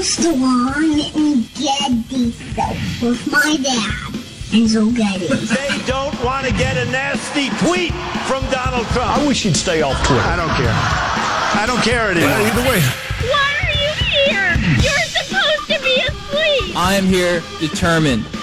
Armstrong and Getty Show with my dad, Enzo Getty. They don't want to get a nasty tweet from Donald Trump. I wish he'd stay off Twitter. I don't care. I don't care anymore. Either way. Why are you here? You're supposed to be asleep. I am here determined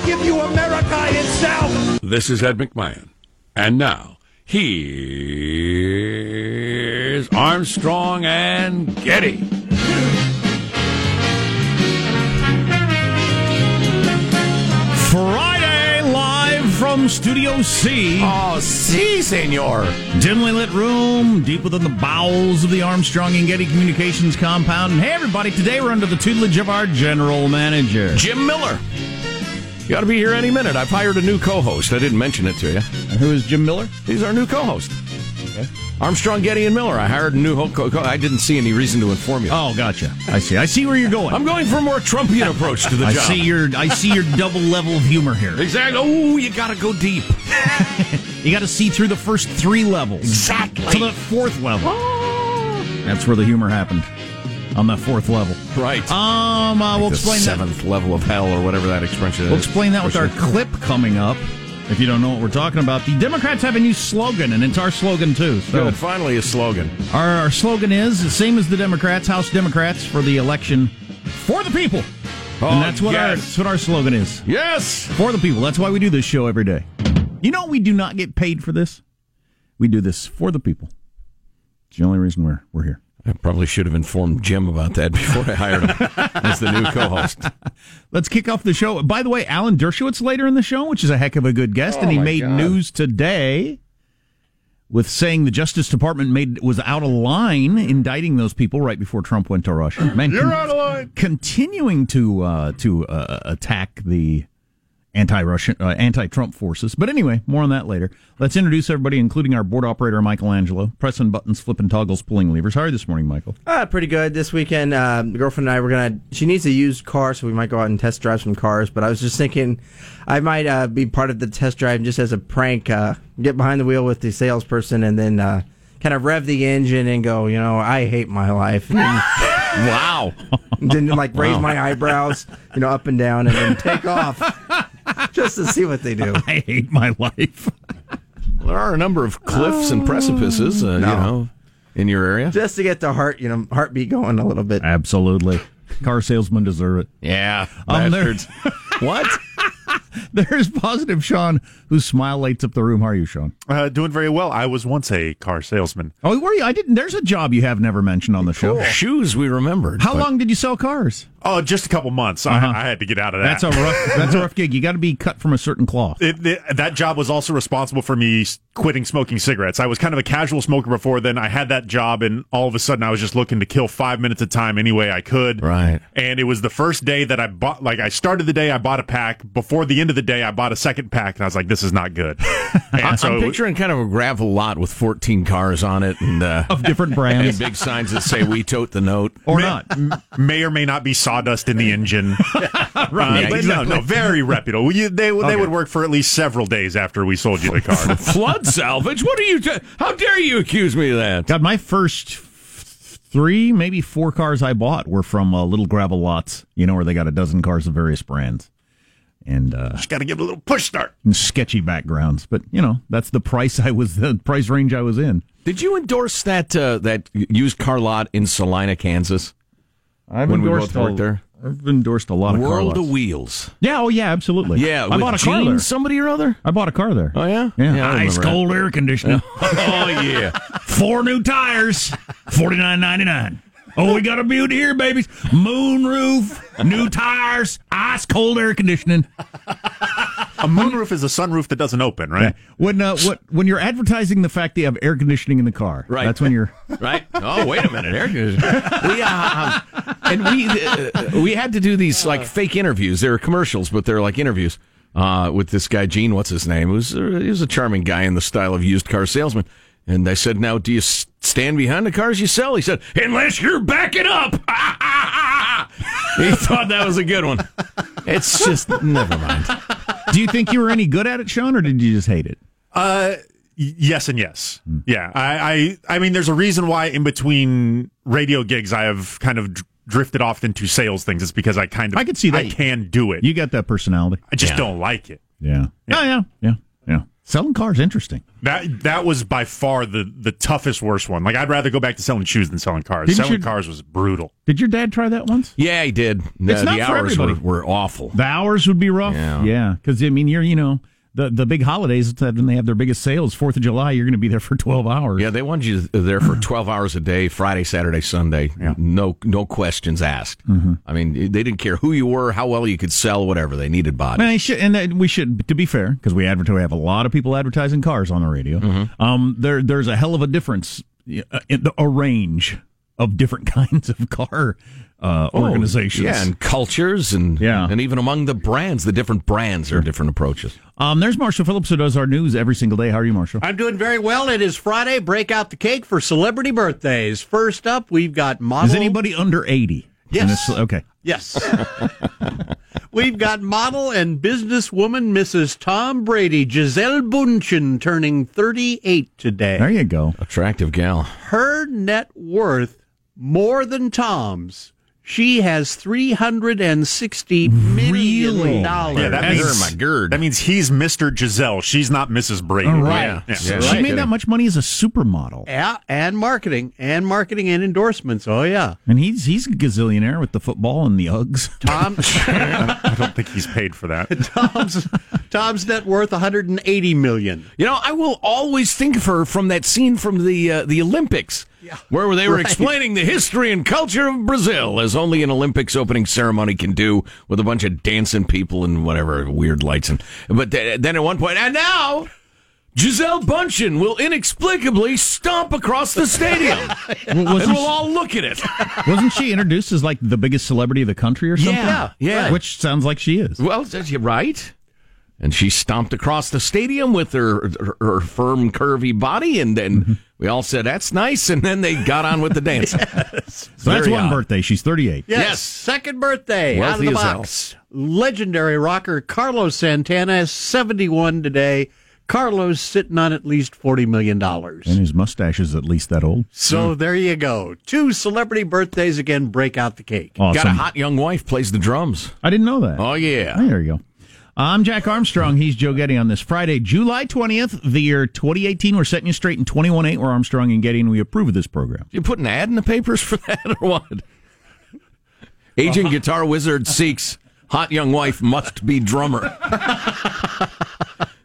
I give you America itself. This is Ed McMahon. And now, here's Armstrong and Getty. Friday, live from Studio C. Oh, si, senor. Dimly lit room, deep within the bowels of the Armstrong and Getty Communications compound. And hey, everybody, today we're under the tutelage of our general manager. Jim Miller. You ought to be here any minute. I've hired a new co-host. I didn't mention it to you. And who is Jim Miller? He's our new co-host. Armstrong, Getty, and Miller. I hired a new co- co- I didn't see any reason to inform you. Oh, gotcha. I see. I see where you're going. I'm going for a more Trumpian approach to the I job. see your I see your double level of humor here. Exactly. Oh, you got to go deep. You got to see through the first three levels. Exactly. To the fourth level. That's where the humor happened. On the fourth level. Right. Um, uh, we'll the explain that. seventh level of hell, or whatever that expression is. We'll explain that with our clip coming up. If you don't know what we're talking about, the Democrats have a new slogan, and it's our slogan too. So Good. Finally, a slogan. our, our slogan is the same as the Democrats, House Democrats, for the election for the people. Oh, and that's what our that's what our slogan is. Yes. For the people. That's why we do this show every day. You know, we do not get paid for this. We do this for the people. It's the only reason we're we're here. I probably should have informed Jim about that before I hired him as the new co-host. Let's kick off the show. By the way, Alan Dershowitz later in the show, which is a heck of a good guest, and he made God. news today with saying the Justice Department made was out of line indicting those people right before Trump went to Russia. Man, You're out of line. Continuing to uh, to uh, attack the anti-Russian, uh, anti-Trump forces. But anyway, more on that later. Let's introduce everybody, including our board operator Michelangelo, pressing buttons, flipping toggles, pulling levers. How are you this morning, Michael? Uh, pretty good. This weekend, uh, the girlfriend and I were gonna. She needs a used car, so we might go out and test drive some cars. But I was just thinking, I might uh, be part of the test drive just as a prank. Uh, get behind the wheel with the salesperson, and then uh, kind of rev the engine and go. You know, I hate my life. And then, Wow. then like raise Wow. my eyebrows, you know, up and down, and then take off, just to see what they do. I hate my life. There are a number of cliffs and precipices, uh, you know, in your area. Just to get the heart, you know, heartbeat going a little bit. Absolutely. Car salesmen deserve it. Yeah, Um, there- bastards. what? There's positive Sean, whose smile lights up the room. How are you, Sean? Uh, doing very well. I was once a car salesman. Oh, were you? I didn't. There's a job you have never mentioned on the show. Shoes we remembered. How but- long did you sell cars? Oh, just a couple months. Uh-huh. I, I had to get out of that. That's a rough. that's a rough gig. You got to be cut from a certain cloth. It, it- that job was also responsible for me quitting smoking cigarettes. I was kind of a casual smoker before then. I had that job, and all of a sudden, I was just looking to kill five minutes of time any way I could. Right. And it was the first day that I bought. Like I started the day, I bought a pack. Before the end of the day, I bought a second pack, and I was like, "This is not good." And so I'm it was- picturing kind of a gravel lot with 14 cars on it and uh, Of different and brands, big signs that say "We tote the note." or may, not? m- may or may not be sawdust in the engine. Uh, Right, but exactly. No, no, very reputable. You, they they Okay. would work for at least several days after we sold you the car. Flood salvage? What are you? T- how dare you accuse me of that? God, my first three, maybe four cars I bought were from uh, little gravel lots. You know, where they got a dozen cars of various brands, and uh, Just got to give it a little push start. and sketchy backgrounds. But you know, that's the price I was, the price range I was in. Did you endorse that uh, that used car lot in Salina, Kansas? I've When we endorsed both worked a- there? I've endorsed a lot of car World lots. of Wheels. Yeah, oh yeah, absolutely. Yeah, I with bought a car there. somebody or other. I bought a car there. Oh yeah, Yeah, I ice remember cold air conditioning. Oh yeah. Four new tires, forty nine ninety nine. Oh, we got a beauty here, babies. Moon roof, new tires, ice cold air conditioning. A moonroof is a sunroof that doesn't open, right? When uh, what when you're advertising the fact that you have air conditioning in the car, Right. That's when you're right? Oh, wait a minute, air conditioning. We, uh, um, and we uh, we had to do these like fake interviews. They're commercials, but they're like interviews uh, with this guy Gene. What's his name? He was uh, he was a charming guy in the style of used car salesman. And I said, "Now, do you stand behind the cars you sell?" He said, "Unless you're backing up." he thought that was a good one. It's just never mind. Do you think you were any good at it, Sean, or did you just hate it? Uh, yes and yes. Yeah, I, I, I mean, there's a reason why in between radio gigs I have kind of dr- drifted off into sales things. It's because I kind of I could see that. I can do it. You got that personality. I just Yeah. don't like it. Yeah. Oh yeah. Yeah. Yeah. Selling cars interesting. That that was by far the the toughest worst one. Like I'd rather go back to selling shoes than selling cars. Didn't selling you- cars was brutal. Did your dad try that once? Yeah, he did. It's the not the for hours were, everybody. were awful. The hours would be rough. Yeah. Yeah. Because I mean, you're you know the the big holidays that when they have their biggest sales, Fourth of July, you're going to be there for twelve hours. Yeah, they wanted you there for 12 hours a day, Friday, Saturday, Sunday. No no questions asked. Mm-hmm. I mean, they didn't care who you were, how well you could sell, whatever. They needed bodies. And, should, and we should, to be fair, because we advertise, we have a lot of people advertising cars on the radio. Mm-hmm. Um, there, there's a hell of a difference, uh, in the, a range of different kinds of car uh, Oh, organizations. Yeah, and cultures and Yeah. and even among the brands, the different brands are different approaches. Um, there's Marshall Phillips who does our news every single day. How are you, Marshall? I'm doing very well. It is Friday. Break out the cake for celebrity birthdays. First up, we've got model. Is anybody under eighty? Yes. This- okay. Yes. We've got model and businesswoman Mrs. Tom Brady, Gisele Bundchen, turning 38 today. There you go. Attractive gal. Her net worth more than Tom's. She has three hundred and sixty million dollars. Yeah, that As- means my gird. That means he's Mr. Gisele. She's not Mrs. Brady. All right. Yeah. Yeah. Yeah. She Right. made that much money as a supermodel, Yeah, and marketing, and marketing and endorsements. Oh yeah, and he's he's a gazillionaire with the football and the Uggs. Tom. I don't think he's paid for that. Tom's Tom's net worth 180 million. You know, I will always think of her from that scene from the uh, the Olympics, where they were Right. explaining the history and culture of Brazil, as only an Olympics opening ceremony can do, with a bunch of dancing people and whatever weird lights. And but th- then at one point, and now. Gisele Bundchen will inexplicably stomp across the stadium, and we'll all look at it. Wasn't she introduced as like the biggest celebrity of the country or something? Yeah, yeah. Which sounds like she is. Well, right. And she stomped across the stadium with her her, her firm, curvy body, and then mm-hmm. we all said, "That's nice." And then they got on with the dance. So that's one odd. birthday. She's 38. Yes, Yes. second birthday out of the as hell. box. Legendary rocker Carlos Santana is 71 today. Carlos sitting on at least 40 million dollars. And his mustache is at least that old. So hmm. there you go. Two celebrity birthdays again. Break out the cake. Awesome. Got a hot young wife plays the drums. I didn't know that. Oh yeah. Oh, there you go. I'm Jack Armstrong. He's Joe Getty on this Friday, July 20th, the year 2018. We're setting you straight in 21.8. We're Armstrong and Getty, and we approve of this program. You put an ad in the papers for that or what? Aging guitar wizard seeks hot young wife must be drummer.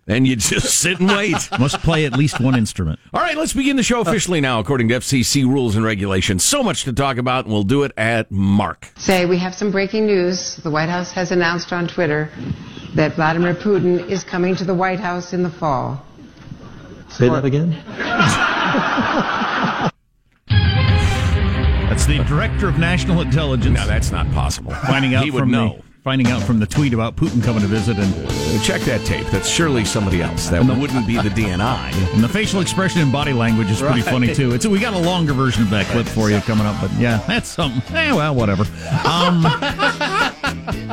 and you just sit and wait. Must play at least one instrument. All right, let's begin the show officially now, according to FCC rules and regulations. So much to talk about, and we'll do it at Mark. Say, we have some breaking news. The White House has announced on Twitter that Vladimir Putin is coming to the White House in the fall. Say that again. That's the director of national intelligence. No, that's not possible. Finding out he would from know. The, finding out from the tweet about Putin coming to visit, and Check that tape. That's surely somebody else. That wouldn't be the DNI. and the facial expression and body language is pretty Right. funny too. It's we got a longer version of that clip for you coming up, but yeah, that's something. Eh, well, whatever. Um,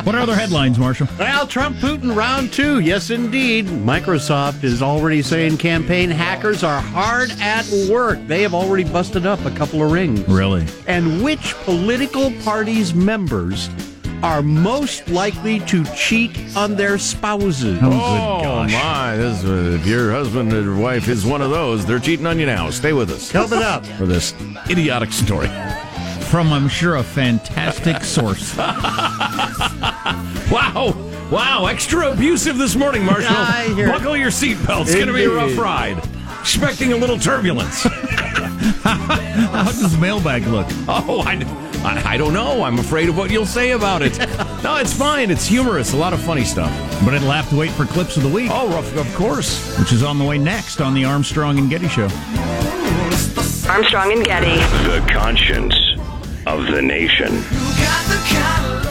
what are other headlines, Marshall? Well, Trump Putin round two. Yes, indeed. Microsoft is already saying campaign hackers are hard at work. They have already busted up a couple of rings. Really? And which political party's members are most likely to cheat on their spouses? Oh, Oh good gosh. my! This, uh, if your husband or wife is one of those, they're cheating on you now. Stay with us. Coming up. for this idiotic story. From I'm sure a fantastic source. Wow! Wow! Extra abusive this morning, Marshall. I hear it. Buckle your seatbelt. It's going to be a rough Indeed. ride. Expecting a little turbulence. How does mailbag look? Oh, I, I, I don't know. I'm afraid of what you'll say about it. No, it's fine. It's humorous. A lot of funny stuff. But it'll have to wait for clips of the week, Oh, rough, of course. which is on the way next on the Armstrong and Getty Show. Armstrong and Getty. The conscience of the nation. It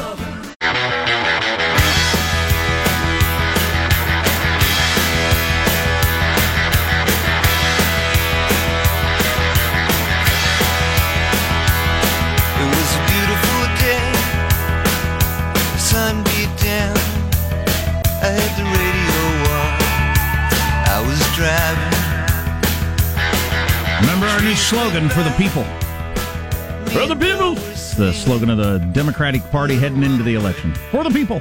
our new slogan for the people. For the people. It's the slogan of the Democratic Party heading into the election. For the people.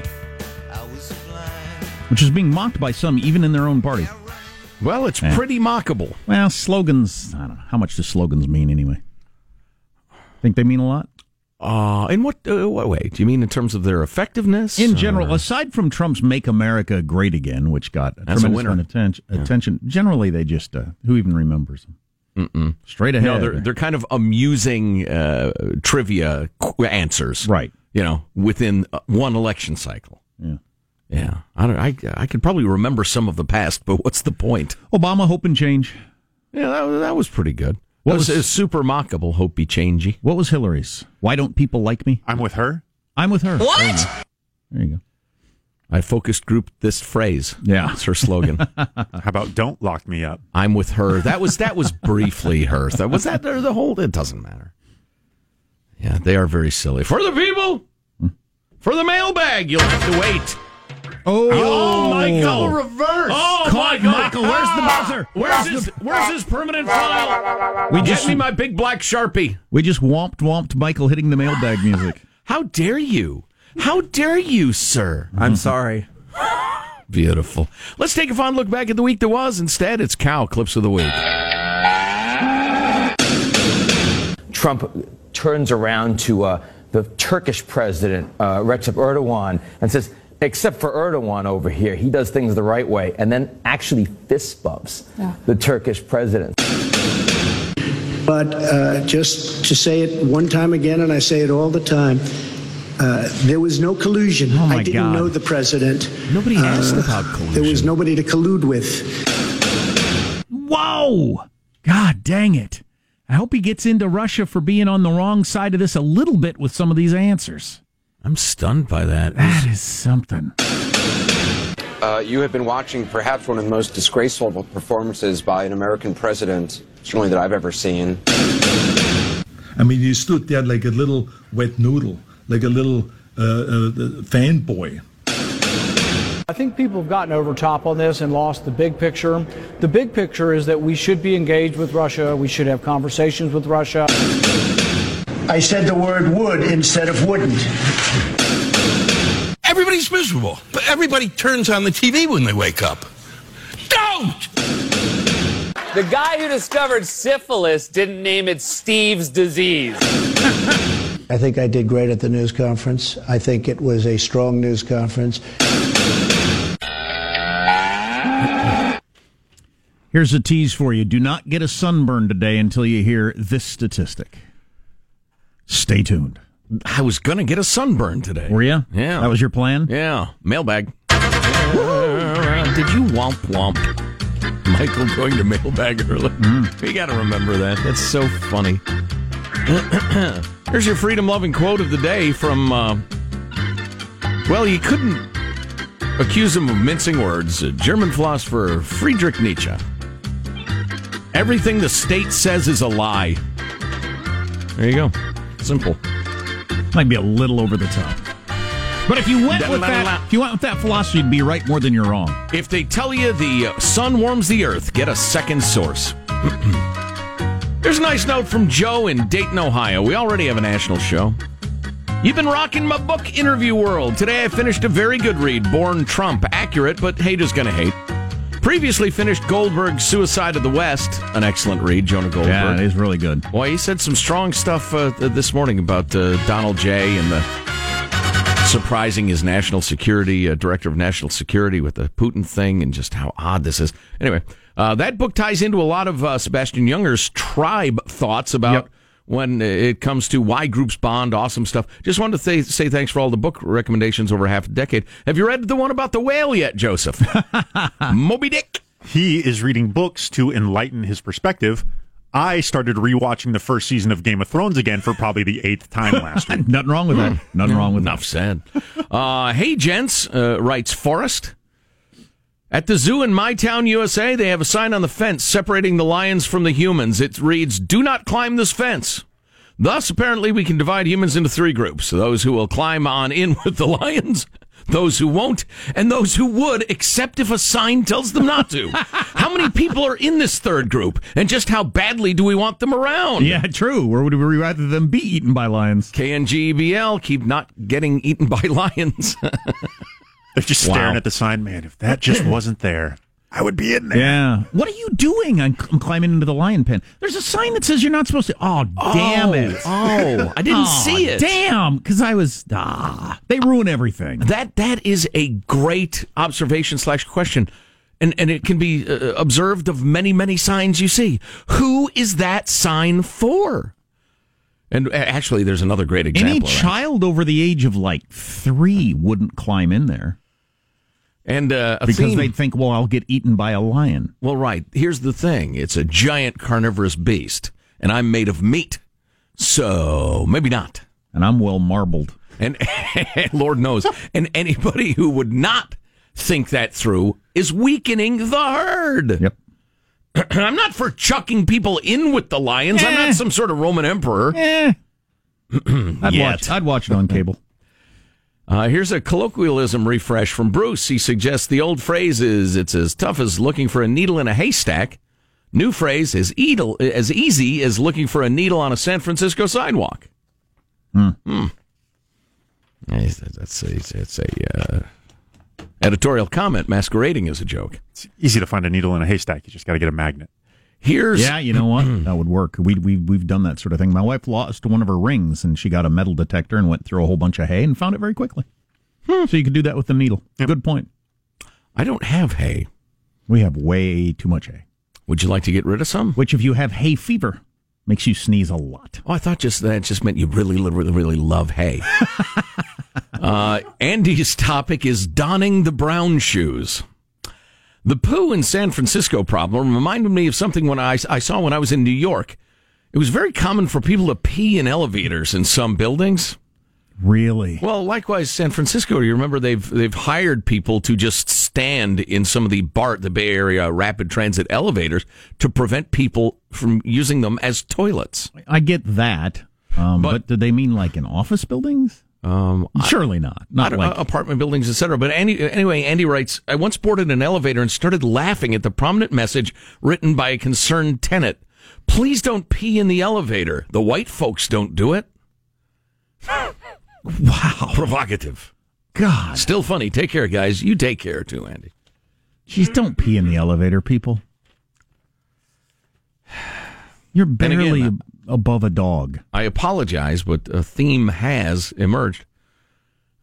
Which is being mocked by some, even in their own party. Well, it's Yeah. pretty mockable. Well, slogans, I don't know. How much do slogans mean anyway? Think they mean a lot? Uh, in what uh, what way? Do you mean in terms of their effectiveness? In or- general, aside from Trump's "Make America Great Again," which got a That's tremendous amount of attention, attention, generally they just uh, who even remembers them? Mm-mm. Straight ahead. No, they're they're kind of amusing uh, trivia qu- answers, right? You know, within uh, one election cycle. Yeah, yeah. I don't. I I could probably remember some of the past, but what's the point? Obama hope and change. Yeah, that, was- that was pretty good. What What was, was- was super mockable? Hope be changey. What was Hillary's? Why don't people like me? I'm with her. I'm with her. What? There you go. There you go. I focused group this phrase. Yeah, it's her slogan. How about don't lock me up? I'm with her. That was that was briefly her. That was that the whole. It doesn't matter. Yeah, they are very silly. For the people, for the mailbag, you'll have to wait. Oh, oh Michael, reverse. Oh, Caught Michael. Michael. Where's the Ah! buzzer? Where's his Where's his permanent file? We Get just- me my big black sharpie. We just whomped whomped Michael hitting the mailbag music. How dare you? How dare you, sir? I'm sorry. Beautiful. Let's take a fond look back at the week that was. Instead, it's cow clips of the week. Trump turns around to uh, the Turkish president, uh, Recep Erdogan, and says, except for Erdogan over here, he does things the right way, and then actually fist bumps the Turkish president. But uh, just to say it one time again, and I say it all the time, uh, there was no collusion. Oh, I didn't God. know the president. Nobody asked Uh, about collusion. There was nobody to collude with. Whoa! God dang it. I hope he gets into Russia for being on the wrong side of this a little bit with some of these answers. I'm stunned by that. That is something. Uh, you have been watching perhaps one of the most disgraceful performances by an American president, certainly that I've ever seen. I mean, he stood there like a little wet noodle, like a little uh, uh, fanboy. I think people have gotten over top on this and lost the big picture. The big picture is that we should be engaged with Russia. We should have conversations with Russia. I said the word would instead of wouldn't. Everybody's miserable, but everybody turns on the TV when they wake up. Don't! The guy who discovered syphilis didn't name it Steve's disease. I think I did great at the news conference. I think it was a strong news conference. Here's a tease for you. Do not get a sunburn today until you hear this statistic. Stay tuned. I was going to get a sunburn today. Were you? Yeah. That was your plan? Yeah. Mailbag. Did you womp womp? Michael going to mailbag early. Mm. You got to remember that. That's so funny. Here's your freedom loving quote of the day from, uh, well, you couldn't accuse him of mincing words. German philosopher Friedrich Nietzsche. Everything the state says is a lie. There you go. Simple. Might be a little over the top. But if you went with that, if you went with that philosophy, you'd be right more than you're wrong. If they tell you the sun warms the earth, get a second source. Here's a nice note from Joe in Dayton, Ohio. We already have a national show. You've been rocking my book interview world. Today I finished a very good read, Born Trump. Accurate, but haters gonna hate. Previously finished Goldberg's Suicide of the West, an excellent read, Jonah Goldberg. Yeah, it is really good. Boy, he said some strong stuff uh, this morning about uh, Donald J. and the surprising his national security uh, director of national security with the Putin thing and just how odd this is. Anyway, uh, that book ties into a lot of uh, Sebastian Junger's tribe thoughts about. When it comes to why groups bond, awesome stuff. Just wanted to say, say thanks for all the book recommendations over half a decade. Have you read the one about the whale yet, Joseph? Moby Dick. He is reading books to enlighten his perspective I started rewatching the first season of Game of Thrones again for probably the eighth time last week. Nothing wrong with that. Nothing wrong with Enough said. Uh, hey, gents, uh, writes Forrest. At the zoo in my town, USA, they have a sign on the fence separating the lions from the humans. It reads, Do not climb this fence. Thus, apparently, we can divide humans into three groups those who will climb on in with the lions, those who won't, and those who would, except if a sign tells them not to. how many people are in this third group, and just how badly do we want them around? Yeah, true. Or would we rather them be eaten by lions? KNGBL, keep not getting eaten by lions. They're just Wow. staring at the sign, man. If that just wasn't there, I would be in there. Yeah. What are you doing? I'm, I'm climbing into the lion pen. There's a sign that says you're not supposed to. Oh, damn it. Oh, I didn't Oh, see it. Damn, because I was. Ah, they ruin everything. That that is a great observation slash question, and and it can be uh, observed of many many signs you see. Who is that sign for? And uh, actually, there's another great example. Any child over the age of like three wouldn't climb in there and uh, because theme, they'd think, well, I'll get eaten by a lion. Well, right. Here's the thing: it's a giant carnivorous beast, and I'm made of meat, so maybe not. And I'm well marbled. And Lord knows, and anybody who would not think that through is weakening the herd. Yep. I'm not for chucking people in with the lions. I'm Eh. not some sort of Roman emperor. Eh. I'd Yet. watch. I'd watch it on cable. Uh, here's a colloquialism refresh from Bruce. He suggests the old phrase is "It's as tough as looking for a needle in a haystack." New phrase is "Eagle as easy as looking for a needle on a San Francisco sidewalk." Hmm. Yes, That's a, that's a uh, editorial comment masquerading as a joke. It's easy to find a needle in a haystack. You just got to get a magnet. Here's Yeah, you know what? that would work. We we we've done that sort of thing. My wife lost one of her rings, and she got a metal detector and went through a whole bunch of hay and found it very quickly. So you could do that with the needle. Good point. I don't have hay. We have way too much hay. Would you like to get rid of some? Which, if you have hay fever, makes you sneeze a lot. Oh, I thought just that just meant you really, really, really love hay. uh, Andy's topic is donning the brown shoes. The poo in San Francisco problem reminded me of something when I, I saw when I was in New York. It was very common for people to pee in elevators in some buildings. Really? Well, likewise, San Francisco. You remember they've they've hired people to just stand in some of the BART, the Bay Area Rapid Transit elevators, to prevent people from using them as toilets. I get that, um, but, But- do they mean like in office buildings? Um, Surely not. Not like uh, apartment buildings, etc. But any, anyway, Andy writes, I once boarded an elevator and started laughing at the prominent message written by a concerned tenant. Please don't pee in the elevator. The white folks don't do it. wow. Provocative. God. Still funny. Take care, guys. You take care too, Andy. Jeez, don't pee in the elevator, people. You're again, barely uh, above a dog. I apologize, but a theme has emerged.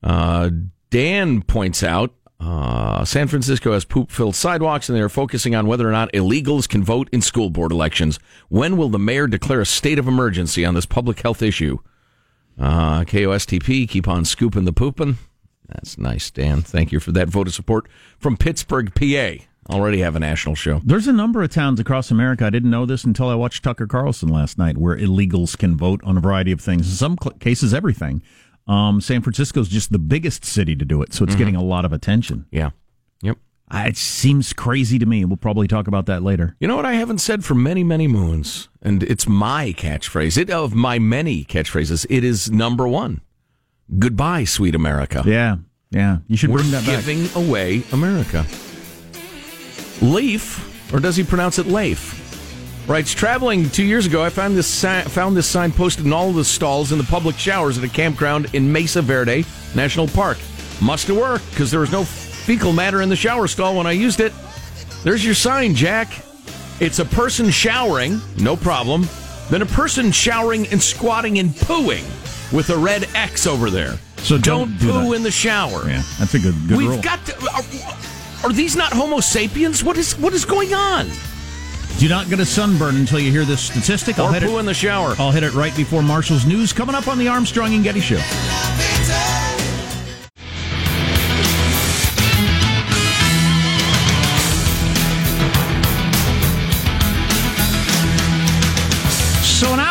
Uh, Dan points out uh, San Francisco has poop filled sidewalks, and they are focusing on whether or not illegals can vote in school board elections. When will the mayor declare a state of emergency on this public health issue? Uh, KOSTP, keep on scooping the pooping. That's nice, Dan. Thank you for that vote of support from Pittsburgh, PA. Already have a national show. There's a number of towns across America. I didn't know this until I watched Tucker Carlson last night, where illegals can vote on a variety of things. In some cl- cases, everything. Um, San Francisco's just the biggest city to do it, so it's Mhm. getting a lot of attention. Yeah. Yep. Uh, It seems crazy to me. We'll probably talk about that later. You know what I haven't said for many, many moons, and it's my catchphrase. It of my many catchphrases. It is number one. Goodbye, sweet America. Yeah, yeah. You should We're bring that back. giving away America. Leaf, or does he pronounce it Leif? Writes, traveling two years ago, I found this si- found this sign posted in all the stalls in the public showers at a campground in Mesa Verde National Park. Must have worked because there was no fecal matter in the shower stall when I used it. There's your sign, Jack. It's a person showering, no problem. Then a person showering and squatting and pooing with a red X over there. So don't do poo that. in the shower. Yeah, that's a good good We've rule. got to. Are, are these not Homo sapiens? What is what is going on? Do not get a sunburn until you hear this statistic. I'll Or hit poo it. in the shower. I'll hit it right before Marshall's news coming up on the Armstrong and Getty Show.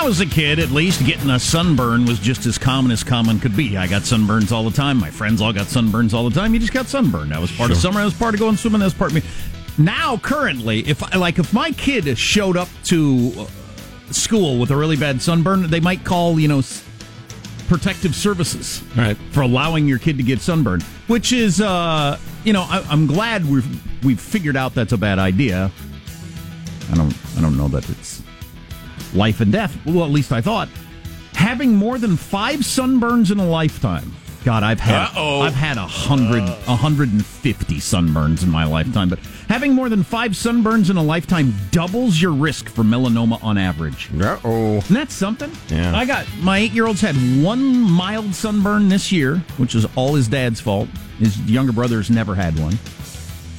Was a kid, at least getting a sunburn was just as common as common could be. I got sunburns all the time. My friends all got sunburns all the time. You just got sunburned. That was part of summer. That was part of going swimming. That was part of me. Now, currently, if like if my kid showed up to uh, school with a really bad sunburn, they might call you know protective services right. for allowing your kid to get sunburned. Which is, uh, you know, I, I'm glad we've we've figured out that's a bad idea. I don't I don't know that it's life and death. Well, at least I thought. Having more than five sunburns in a lifetime. God, I've had Uh-oh. I've had a hundred, a hundred and fifty sunburns in my lifetime. But having more than five sunburns in a lifetime doubles your risk for melanoma on average. Uh oh. Isn't something? Yeah. I got my eight year old's had one mild sunburn this year, which is all his dad's fault. His younger brother's never had one.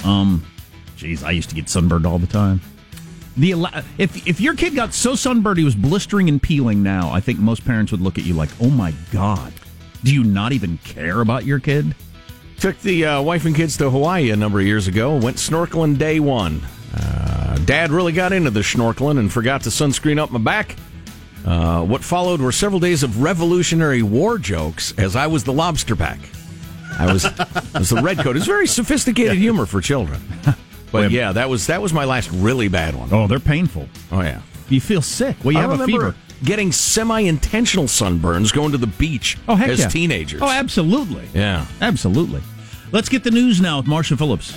Um, jeez, I used to get sunburned all the time. The if if your kid got so sunburned he was blistering and peeling now, I think most parents would look at you like, "Oh my god, do you not even care about your kid?" Took the uh, wife and kids to Hawaii a number of years ago. Went snorkeling day one. Uh, Dad really got into the snorkeling and forgot to sunscreen up my back. Uh, what followed were several days of Revolutionary War jokes as I was the lobster pack. I was, I was the red coat. It's very sophisticated humor for children. But yeah, that was that was my last really bad one. Oh, they're painful. Oh yeah, You feel sick. Well, you I have a fever. Getting semi-intentional sunburns going to the beach Oh, heck as yeah. teenagers. Oh, absolutely. Yeah. Absolutely. Let's get the news now with Marshall Phillips.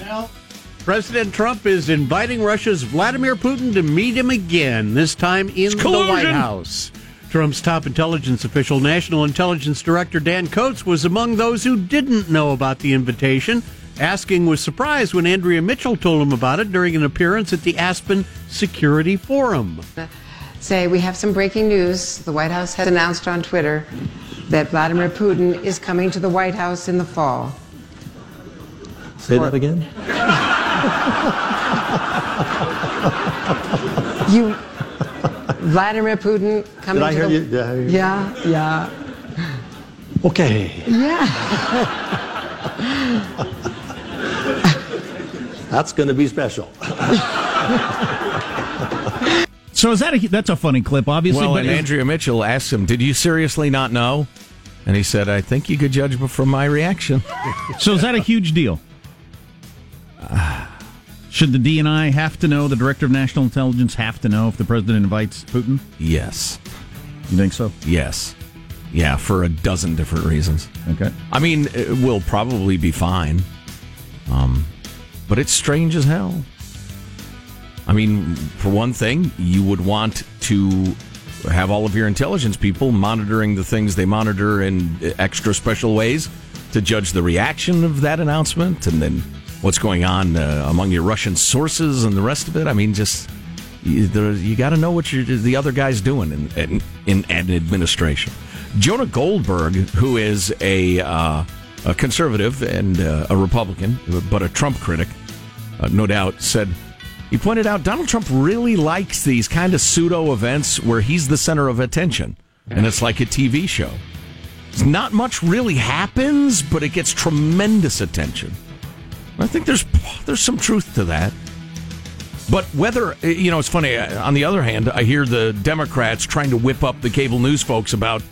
President Trump is inviting Russia's Vladimir Putin to meet him again, this time in the. White House. Trump's top intelligence official, National Intelligence Director Dan Coats, was among those who didn't know about the invitation, asking was surprised when Andrea Mitchell told him about it during an appearance at the Aspen Security Forum. Say, we have some breaking news. The White House has announced on Twitter that Vladimir Putin is coming to the White House in the fall. Say that again. You, Vladimir Putin coming Did I to hear the you? Did I hear you? Yeah, yeah, Okay. yeah. That's going to be special. So is that a that's a funny clip, obviously. Well, but and Andrea Mitchell asked him, "Did you seriously not know?" And he said, "I think you could judge from my reaction." so is that a huge deal? Should the DNI have to know? The director of national intelligence have to know if the president invites Putin? yes, You think so? yes, yeah, for a dozen different reasons. Okay. I mean, we'll probably be fine, um, but it's strange as hell. I mean, for one thing, you would want to have all of your intelligence people monitoring the things they monitor in extra special ways to judge the reaction of that announcement and then what's going on uh, among your Russian sources and the rest of it. I mean, just you, you got to know what the other guy's doing in, in, in an administration. Jonah Goldberg, who is a, uh, a conservative and uh, a Republican, but a Trump critic, uh, no doubt, said he pointed out Donald Trump really likes these kind of pseudo events where he's the center of attention, and it's like a TV show. Not much really happens, but it gets tremendous attention. I think there's there's some truth to that. But whether you know, it's funny. uh, On the other hand, I hear the Democrats trying to whip up the cable news folks about,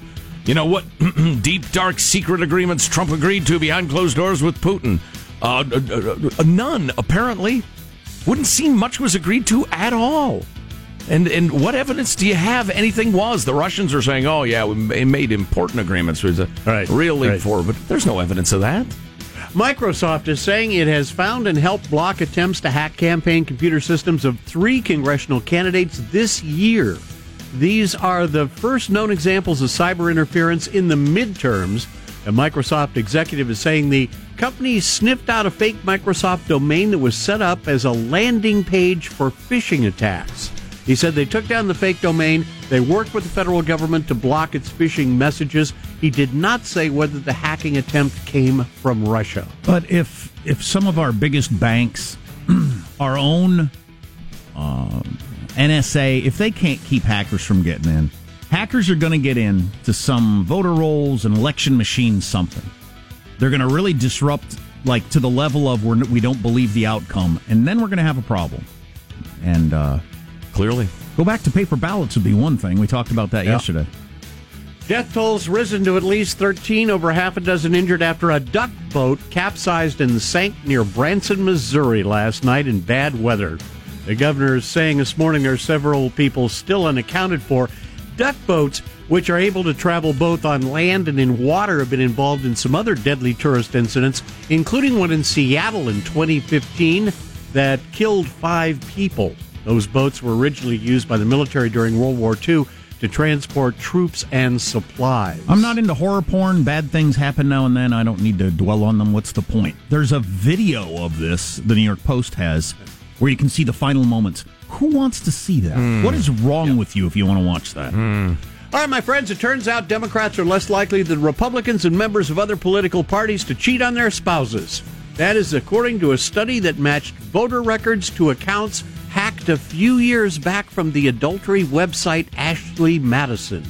you know, what deep, dark, secret agreements Trump agreed to behind closed doors with Putin. Uh, uh, uh, none, apparently. Wouldn't seem much was agreed to at all. And and what evidence do you have anything was? The Russians are saying, "Oh yeah, we made important agreements." It was a real leap right. forward, but there's no evidence of that. Microsoft is saying it has found and helped block attempts to hack campaign computer systems of three congressional candidates this year. These are the first known examples of cyber interference in the midterms. A Microsoft executive is saying the company sniffed out a fake Microsoft domain that was set up as a landing page for phishing attacks. He said they took down the fake domain. They worked with the federal government to block its phishing messages. He did not say whether the hacking attempt came from Russia. But if if some of our biggest banks, our own um, NSA, if they can't keep hackers from getting in, hackers are going to get in to some voter rolls, and election machine, something. They're going to really disrupt, like to the level of where we don't believe the outcome, and then we're going to have a problem. And uh, Clearly, Go back to paper ballots would be one thing. We talked about that Yeah. yesterday. Death tolls risen to at least 13, over half a dozen injured after a duck boat capsized and sank near Branson, Missouri last night in bad weather. The governor is saying this morning there are several people still unaccounted for. Duck boats, which are able to travel both on land and in water, have been involved in some other deadly tourist incidents, including one in Seattle in 2015 that killed five people. Those boats were originally used by the military during World War II to transport troops and supplies. I'm not into horror porn. Bad things happen now and then. I don't need to dwell on them. What's the point? There's a video of this the New York Post has where you can see the final moments. Who wants to see that? Hmm. What is wrong with you if you want to watch that? All right, my friends, it turns out Democrats are less likely than Republicans and members of other political parties to cheat on their spouses. That is according to a study that matched voter records to accounts hacked a few years back from the adultery website Ashley Madison.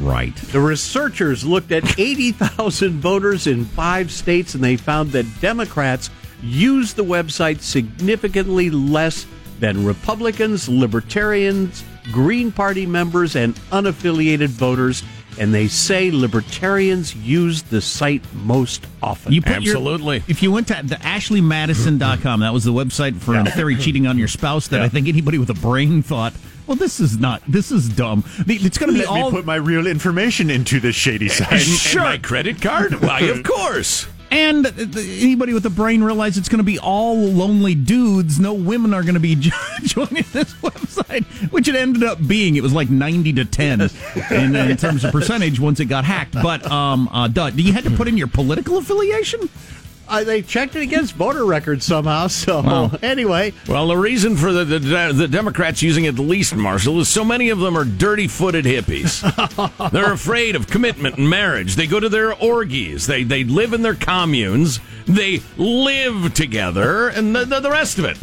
Right. The researchers looked at 80,000 voters in five states and they found that Democrats use the website significantly less than Republicans, Libertarians, Green Party members, and unaffiliated voters. And they say libertarians use the site most often. You put your- if you went to the ashleymadison.com, that was the website for in theory cheating on your spouse that I think anybody with a brain thought, well, this is not, this is dumb. It's going to be Let all. me put my real information into this shady site. Sure. my credit card? Why, of course. And anybody with a brain realize it's going to be all lonely dudes. No women are going to be jo- joining this website, which it ended up being. It was like ninety to ten in, in terms of percentage once it got hacked. But um, uh, duh, you had to put in your political affiliation. Uh, they checked it against voter records somehow. So Wow. anyway, Well, the reason for the, the the Democrats using it the least, Marshall, is so many of them are dirty-footed hippies. They're afraid of commitment and marriage. They go to their orgies. They they live in their communes. They live together, and the, the, the rest of it.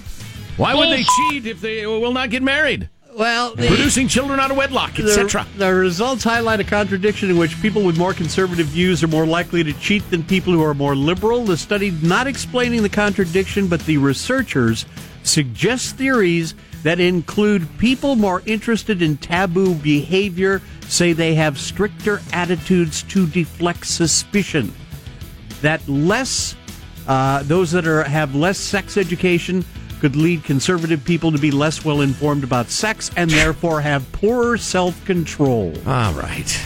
Why would they cheat if they will not get married? Well, the- producing children out of wedlock, etc. The, the results highlight a contradiction in which people with more conservative views are more likely to cheat than people who are more liberal. The study not explaining the contradiction, but the researchers suggest theories that include people more interested in taboo behavior say they have stricter attitudes to deflect suspicion. That less uh, those that are have less sex education could lead conservative people to be less well informed about sex and therefore have poorer self control. All right.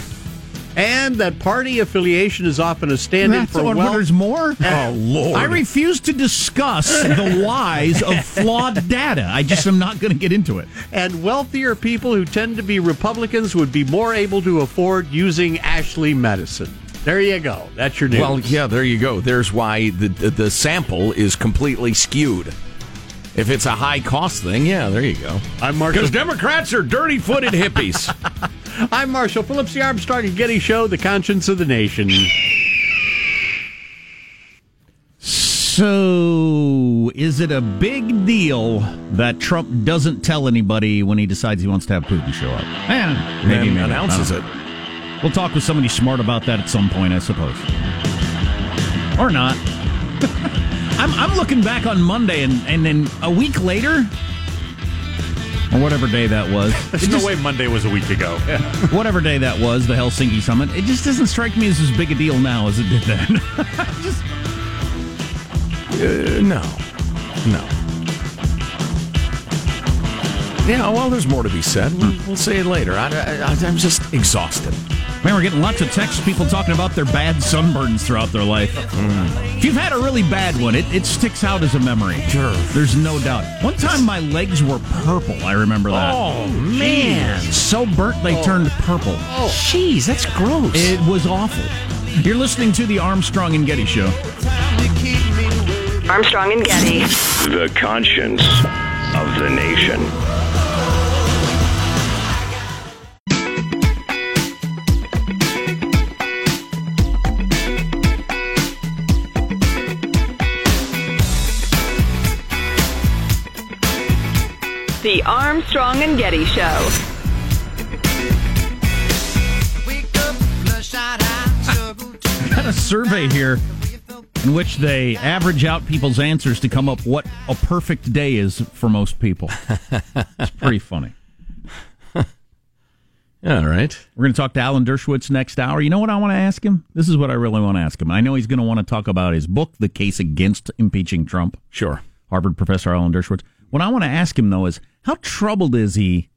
And that party affiliation is often a stand in That's for what wealth. there's more. Oh Lord! I refuse to discuss the whys of flawed data. I just am not going to get into it. And wealthier people who tend to be Republicans would be more able to afford using Ashley Madison. There you go. That's your news. Well, yeah, there you go. There's why the, the the sample is completely skewed. If it's a high cost thing, yeah, there you go. I'm Marshall. Because Democrats are dirty footed hippies. I'm Marshall Phillips, the Armstrong and Getty Show, the conscience of the nation. So, is it a big deal that Trump doesn't tell anybody when he decides he wants to have Putin show up? Maybe, And maybe. announces it. We'll talk with somebody smart about that at some point, I suppose. Or not. I'm, I'm looking back on Monday, and, and then a week later, or whatever day that was. There's no just- way Monday was a week ago. whatever day that was, the Helsinki summit, it just doesn't strike me as as big a deal now as it did then. Just- Uh, no, no. Yeah, well, there's more to be said. We'll, we'll say it later. I, I, I'm just exhausted. Man, we're getting lots of texts, people talking about their bad sunburns throughout their life. If you've had a really bad one, it, it sticks out as a memory. Sure. There's no doubt. One time my legs were purple. I remember that. Oh, man. So burnt they oh. turned purple. Oh, jeez, that's gross. It was awful. You're listening to the Armstrong and Getty Show. Armstrong and Getty. The conscience of the nation. Armstrong and Getty Show. got a survey here in which they average out people's answers to come up what a perfect day is for most people. It's pretty funny. All right. We're going to talk to Alan Dershowitz next hour. You know what I want to ask him? This is what I really want to ask him. I know he's going to want to talk about his book, The Case Against Impeaching Trump. Sure. Harvard professor Alan Dershowitz. What I want to ask him, though, is how troubled is he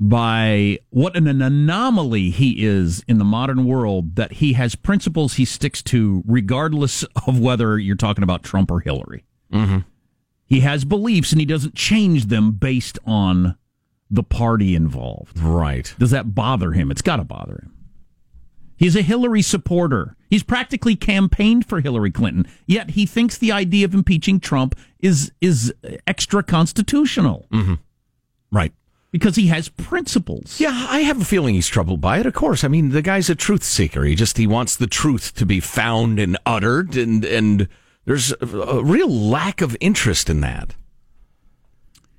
by what an anomaly he is in the modern world that he has principles he sticks to regardless of whether you're talking about Trump or Hillary. Mm-hmm. He has beliefs and he doesn't change them based on the party involved. Right. Does that bother him? It's got to bother him. He's a Hillary supporter. He's practically campaigned for Hillary Clinton, yet he thinks the idea of impeaching Trump is is extra constitutional. Mm-hmm. Right. Because he has principles. Yeah, I have a feeling he's troubled by it. Of course, I mean the guy's a truth seeker. He just he wants the truth to be found and uttered, and and there's a, a real lack of interest in that.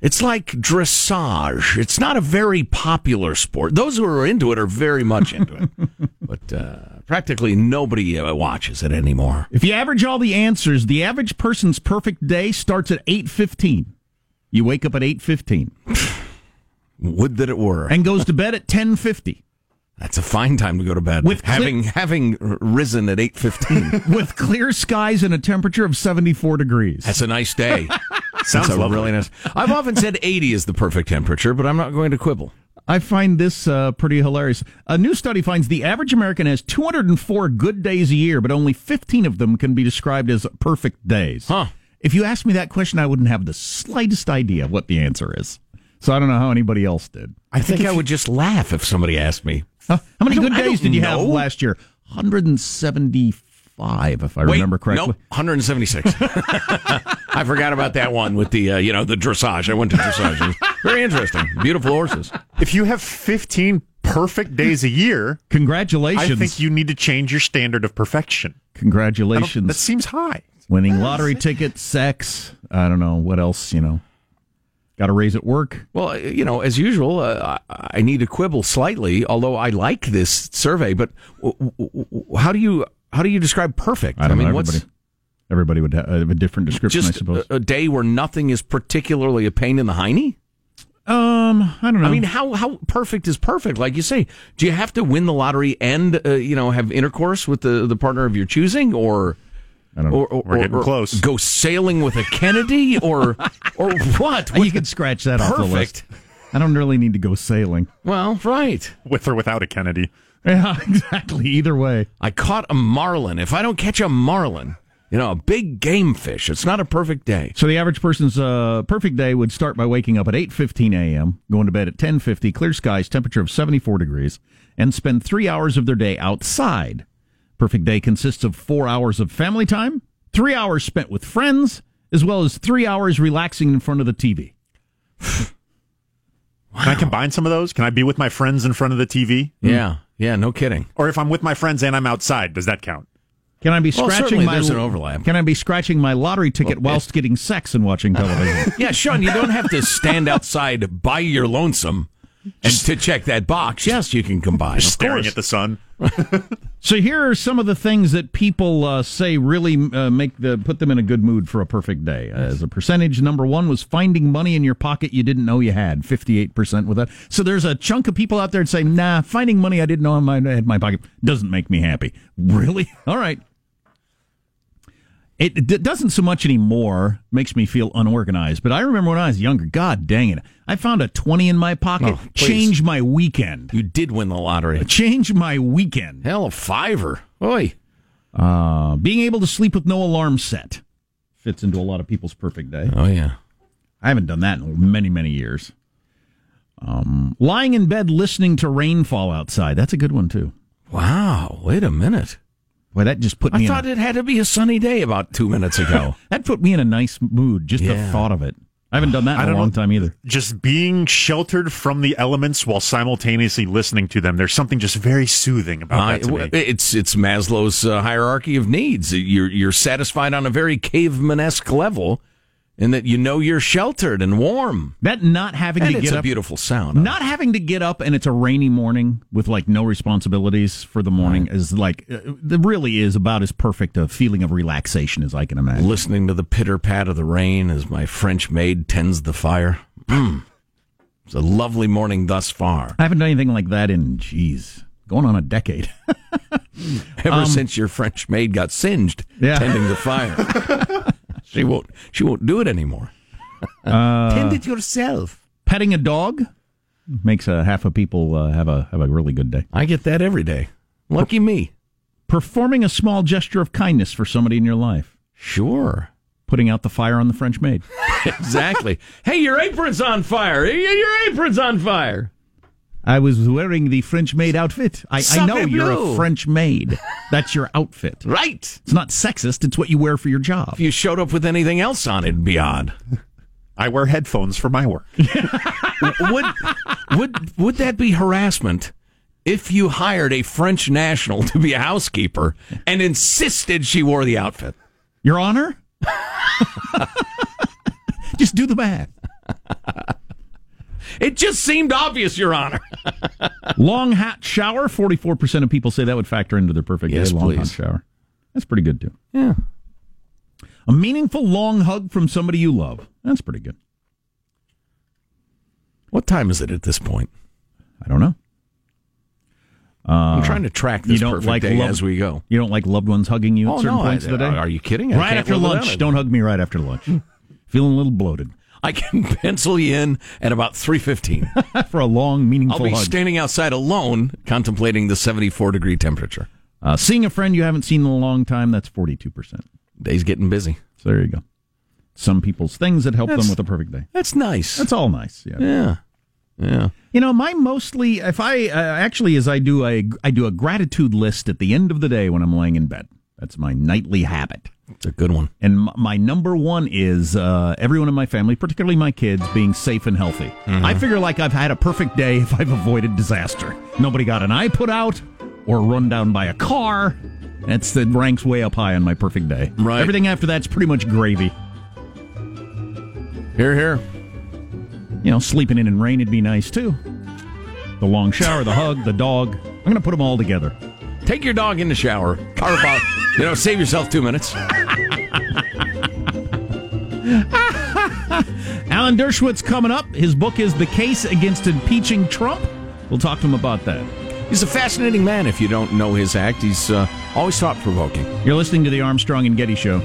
It's like dressage. It's not a very popular sport. Those who are into it are very much into it, but uh, practically nobody uh, watches it anymore. If you average all the answers, the average person's perfect day starts at 8:15. You wake up at 8:15. Would that it were. And goes to bed at 10:50. That's a fine time to go to bed. With having having risen at 8:15 with clear skies and a temperature of 74 degrees. That's a nice day. Sounds a lovely. really nice. I've often said 80 is the perfect temperature, but I'm not going to quibble. I find this uh, pretty hilarious. A new study finds the average American has 204 good days a year, but only 15 of them can be described as perfect days. Huh. If you asked me that question, I wouldn't have the slightest idea what the answer is. So I don't know how anybody else did. I, think, I would just laugh if somebody asked me. Huh? How many good days did you have last year? 175, if I Wait, remember correctly. nope, 176. I forgot about that one with the uh, you know the dressage. I went to dressage. Very interesting. Beautiful horses. If you have 15 perfect days a year, Congratulations. I think you need to change your standard of perfection. Congratulations. That seems high. Winning lottery tickets, sex. I don't know. What else, you know? Got to raise at work. Well, uh, you know, as usual, uh, I I need to quibble slightly. Although I like this survey, but w- w- w- how do you how do you describe perfect? I don't mean, know. what's Everybody, everybody would have a different description, I suppose. a, a day where nothing is particularly a pain in the hiney? um, I don't know. I mean, how how perfect is perfect? Like you say, do you have to win the lottery and uh, you know have intercourse with the the partner of your choosing, or I don't or, or, We're getting or close. Go sailing with a Kennedy, or or what? you can scratch that off the list. I don't really need to go sailing. Well, right. With or without a Kennedy. Yeah, exactly. Either way. I caught a marlin. If I don't catch a marlin, you know, a big game fish, it's not a perfect day. So the average person's uh, perfect day would start by waking up at 8:15 a.m., going to bed at 10:50, clear skies, temperature of 74 degrees, and spend 3 hours of their day outside. Perfect day consists of 4 hours of family time, 3 hours spent with friends, as well as 3 hours relaxing in front of the TV. Can I combine some of those? Can I be with my friends in front of the TV? Yeah, yeah, no kidding. Or if I'm with my friends and I'm outside, does that count? Can I be Well, scratching certainly my there's an overlap. Can I be scratching my lottery ticket Well, whilst getting sex and watching television? Yeah, Sean, you don't have to stand outside by your lonesome and to check that box. Yes, you can combine. Just of staring at the sun. So here are some of the things that people uh, say really uh, make the put them in a good mood for a perfect day. As a percentage, number one was finding money in your pocket you didn't know you had, fifty eight percent with that. So there's a chunk of people out there that say, "Nah, finding money I didn't know I had in my pocket doesn't make me happy." Really? All right. It, doesn't so much anymore. Makes me feel unorganized. But I remember when I was younger. God dang it! I found a twenty in my pocket. Oh, changed my weekend. You did win the lottery. Changed my weekend. Hell, a fiver. Oi. Uh, being able to sleep with no alarm set fits into a lot of people's perfect day. Oh yeah. I haven't done that in many, many years. Um, lying in bed listening to rainfall outside. That's a good one, too. Wow. Wait a minute. Boy, that just put me. I thought in it had to be a sunny day about two minutes ago. that put me in a nice mood, just the thought of it. I haven't done that in a long know. time either. Just being sheltered from the elements while simultaneously listening to them. There's something just very soothing about Uh, that it's it's Maslow's uh, hierarchy of needs. You're you're satisfied on a very caveman-esque level, in that you know you're sheltered and warm. That not having And to it's get a up, beautiful sound. not having to get up, and it's a rainy morning with like no responsibilities for the morning is like uh, it really is about as perfect a feeling of relaxation as I can imagine. Listening to the pitter pat of the rain as my French maid tends the fire. Mm. It's a lovely morning thus far. I haven't done anything like that in, jeez going on a decade. Ever Um, since your French maid got singed Yeah. tending the fire, she won't. She won't do it anymore. Uh, Tend it yourself. Petting a dog makes a half of people uh, have a have a really good day. I get that every day. Lucky me. Performing a small gesture of kindness for somebody in your life. Sure. Putting out the fire on the French maid. exactly. Hey, your apron's on fire. Your apron's on fire. I was wearing the French maid outfit. I, I Sacre know you're a French maid. That's your outfit. Right. It's not sexist. It's what you wear for your job. If you showed up with anything else on, it'd be odd. I wear headphones for my work. would would would that be harassment if you hired a French national to be a housekeeper and insisted she wore the outfit? Your Honor? Just do the math. It just seemed obvious, Your Honor. Long hot shower. Forty-four percent of people say that would factor into their perfect Yes, day. Long hot please. shower. That's pretty good too. Yeah. A meaningful long hug from somebody you love. That's pretty good. What time is it at this point? I don't know. Uh, I'm trying to track this you don't perfect like day loved- as we go. You don't like loved ones hugging you at Oh, certain no, points I- of the day. are you kidding? I Right after lunch. Don't hug me right after lunch. Feeling a little bloated I can pencil you in at about 3:15. for a long, meaningful I'll be hug. standing outside alone contemplating the 74 degree temperature. Uh, seeing a friend you haven't seen in a long time. That's forty-two percent. Day's getting busy. So there you go. Some people's things that help That's- them with a perfect day. That's nice. That's all nice. Yeah. yeah. Yeah. You know, my mostly, if I uh, actually, as I do, I I do a gratitude list at the end of the day when I'm laying in bed. That's my nightly habit. It's a good one. And my number one is uh, everyone in my family, particularly my kids, being safe and healthy. Mm-hmm. I figure like I've had a perfect day if I've avoided disaster. Nobody got an eye put out or run down by a car. That's that ranks way up high on my perfect day. Right. Everything after that's pretty much gravy. Here, here. You know, sleeping in and rain would be nice too. The long shower, the hug, the dog. I'm going to put them all together. Take your dog in the shower. You know, save yourself two minutes. Alan Dershowitz coming up. His book is The Case Against Impeaching Trump. We'll talk to him about that. He's a fascinating man if you don't know his act. He's uh, always thought provoking. You're listening to the Armstrong and Getty Show.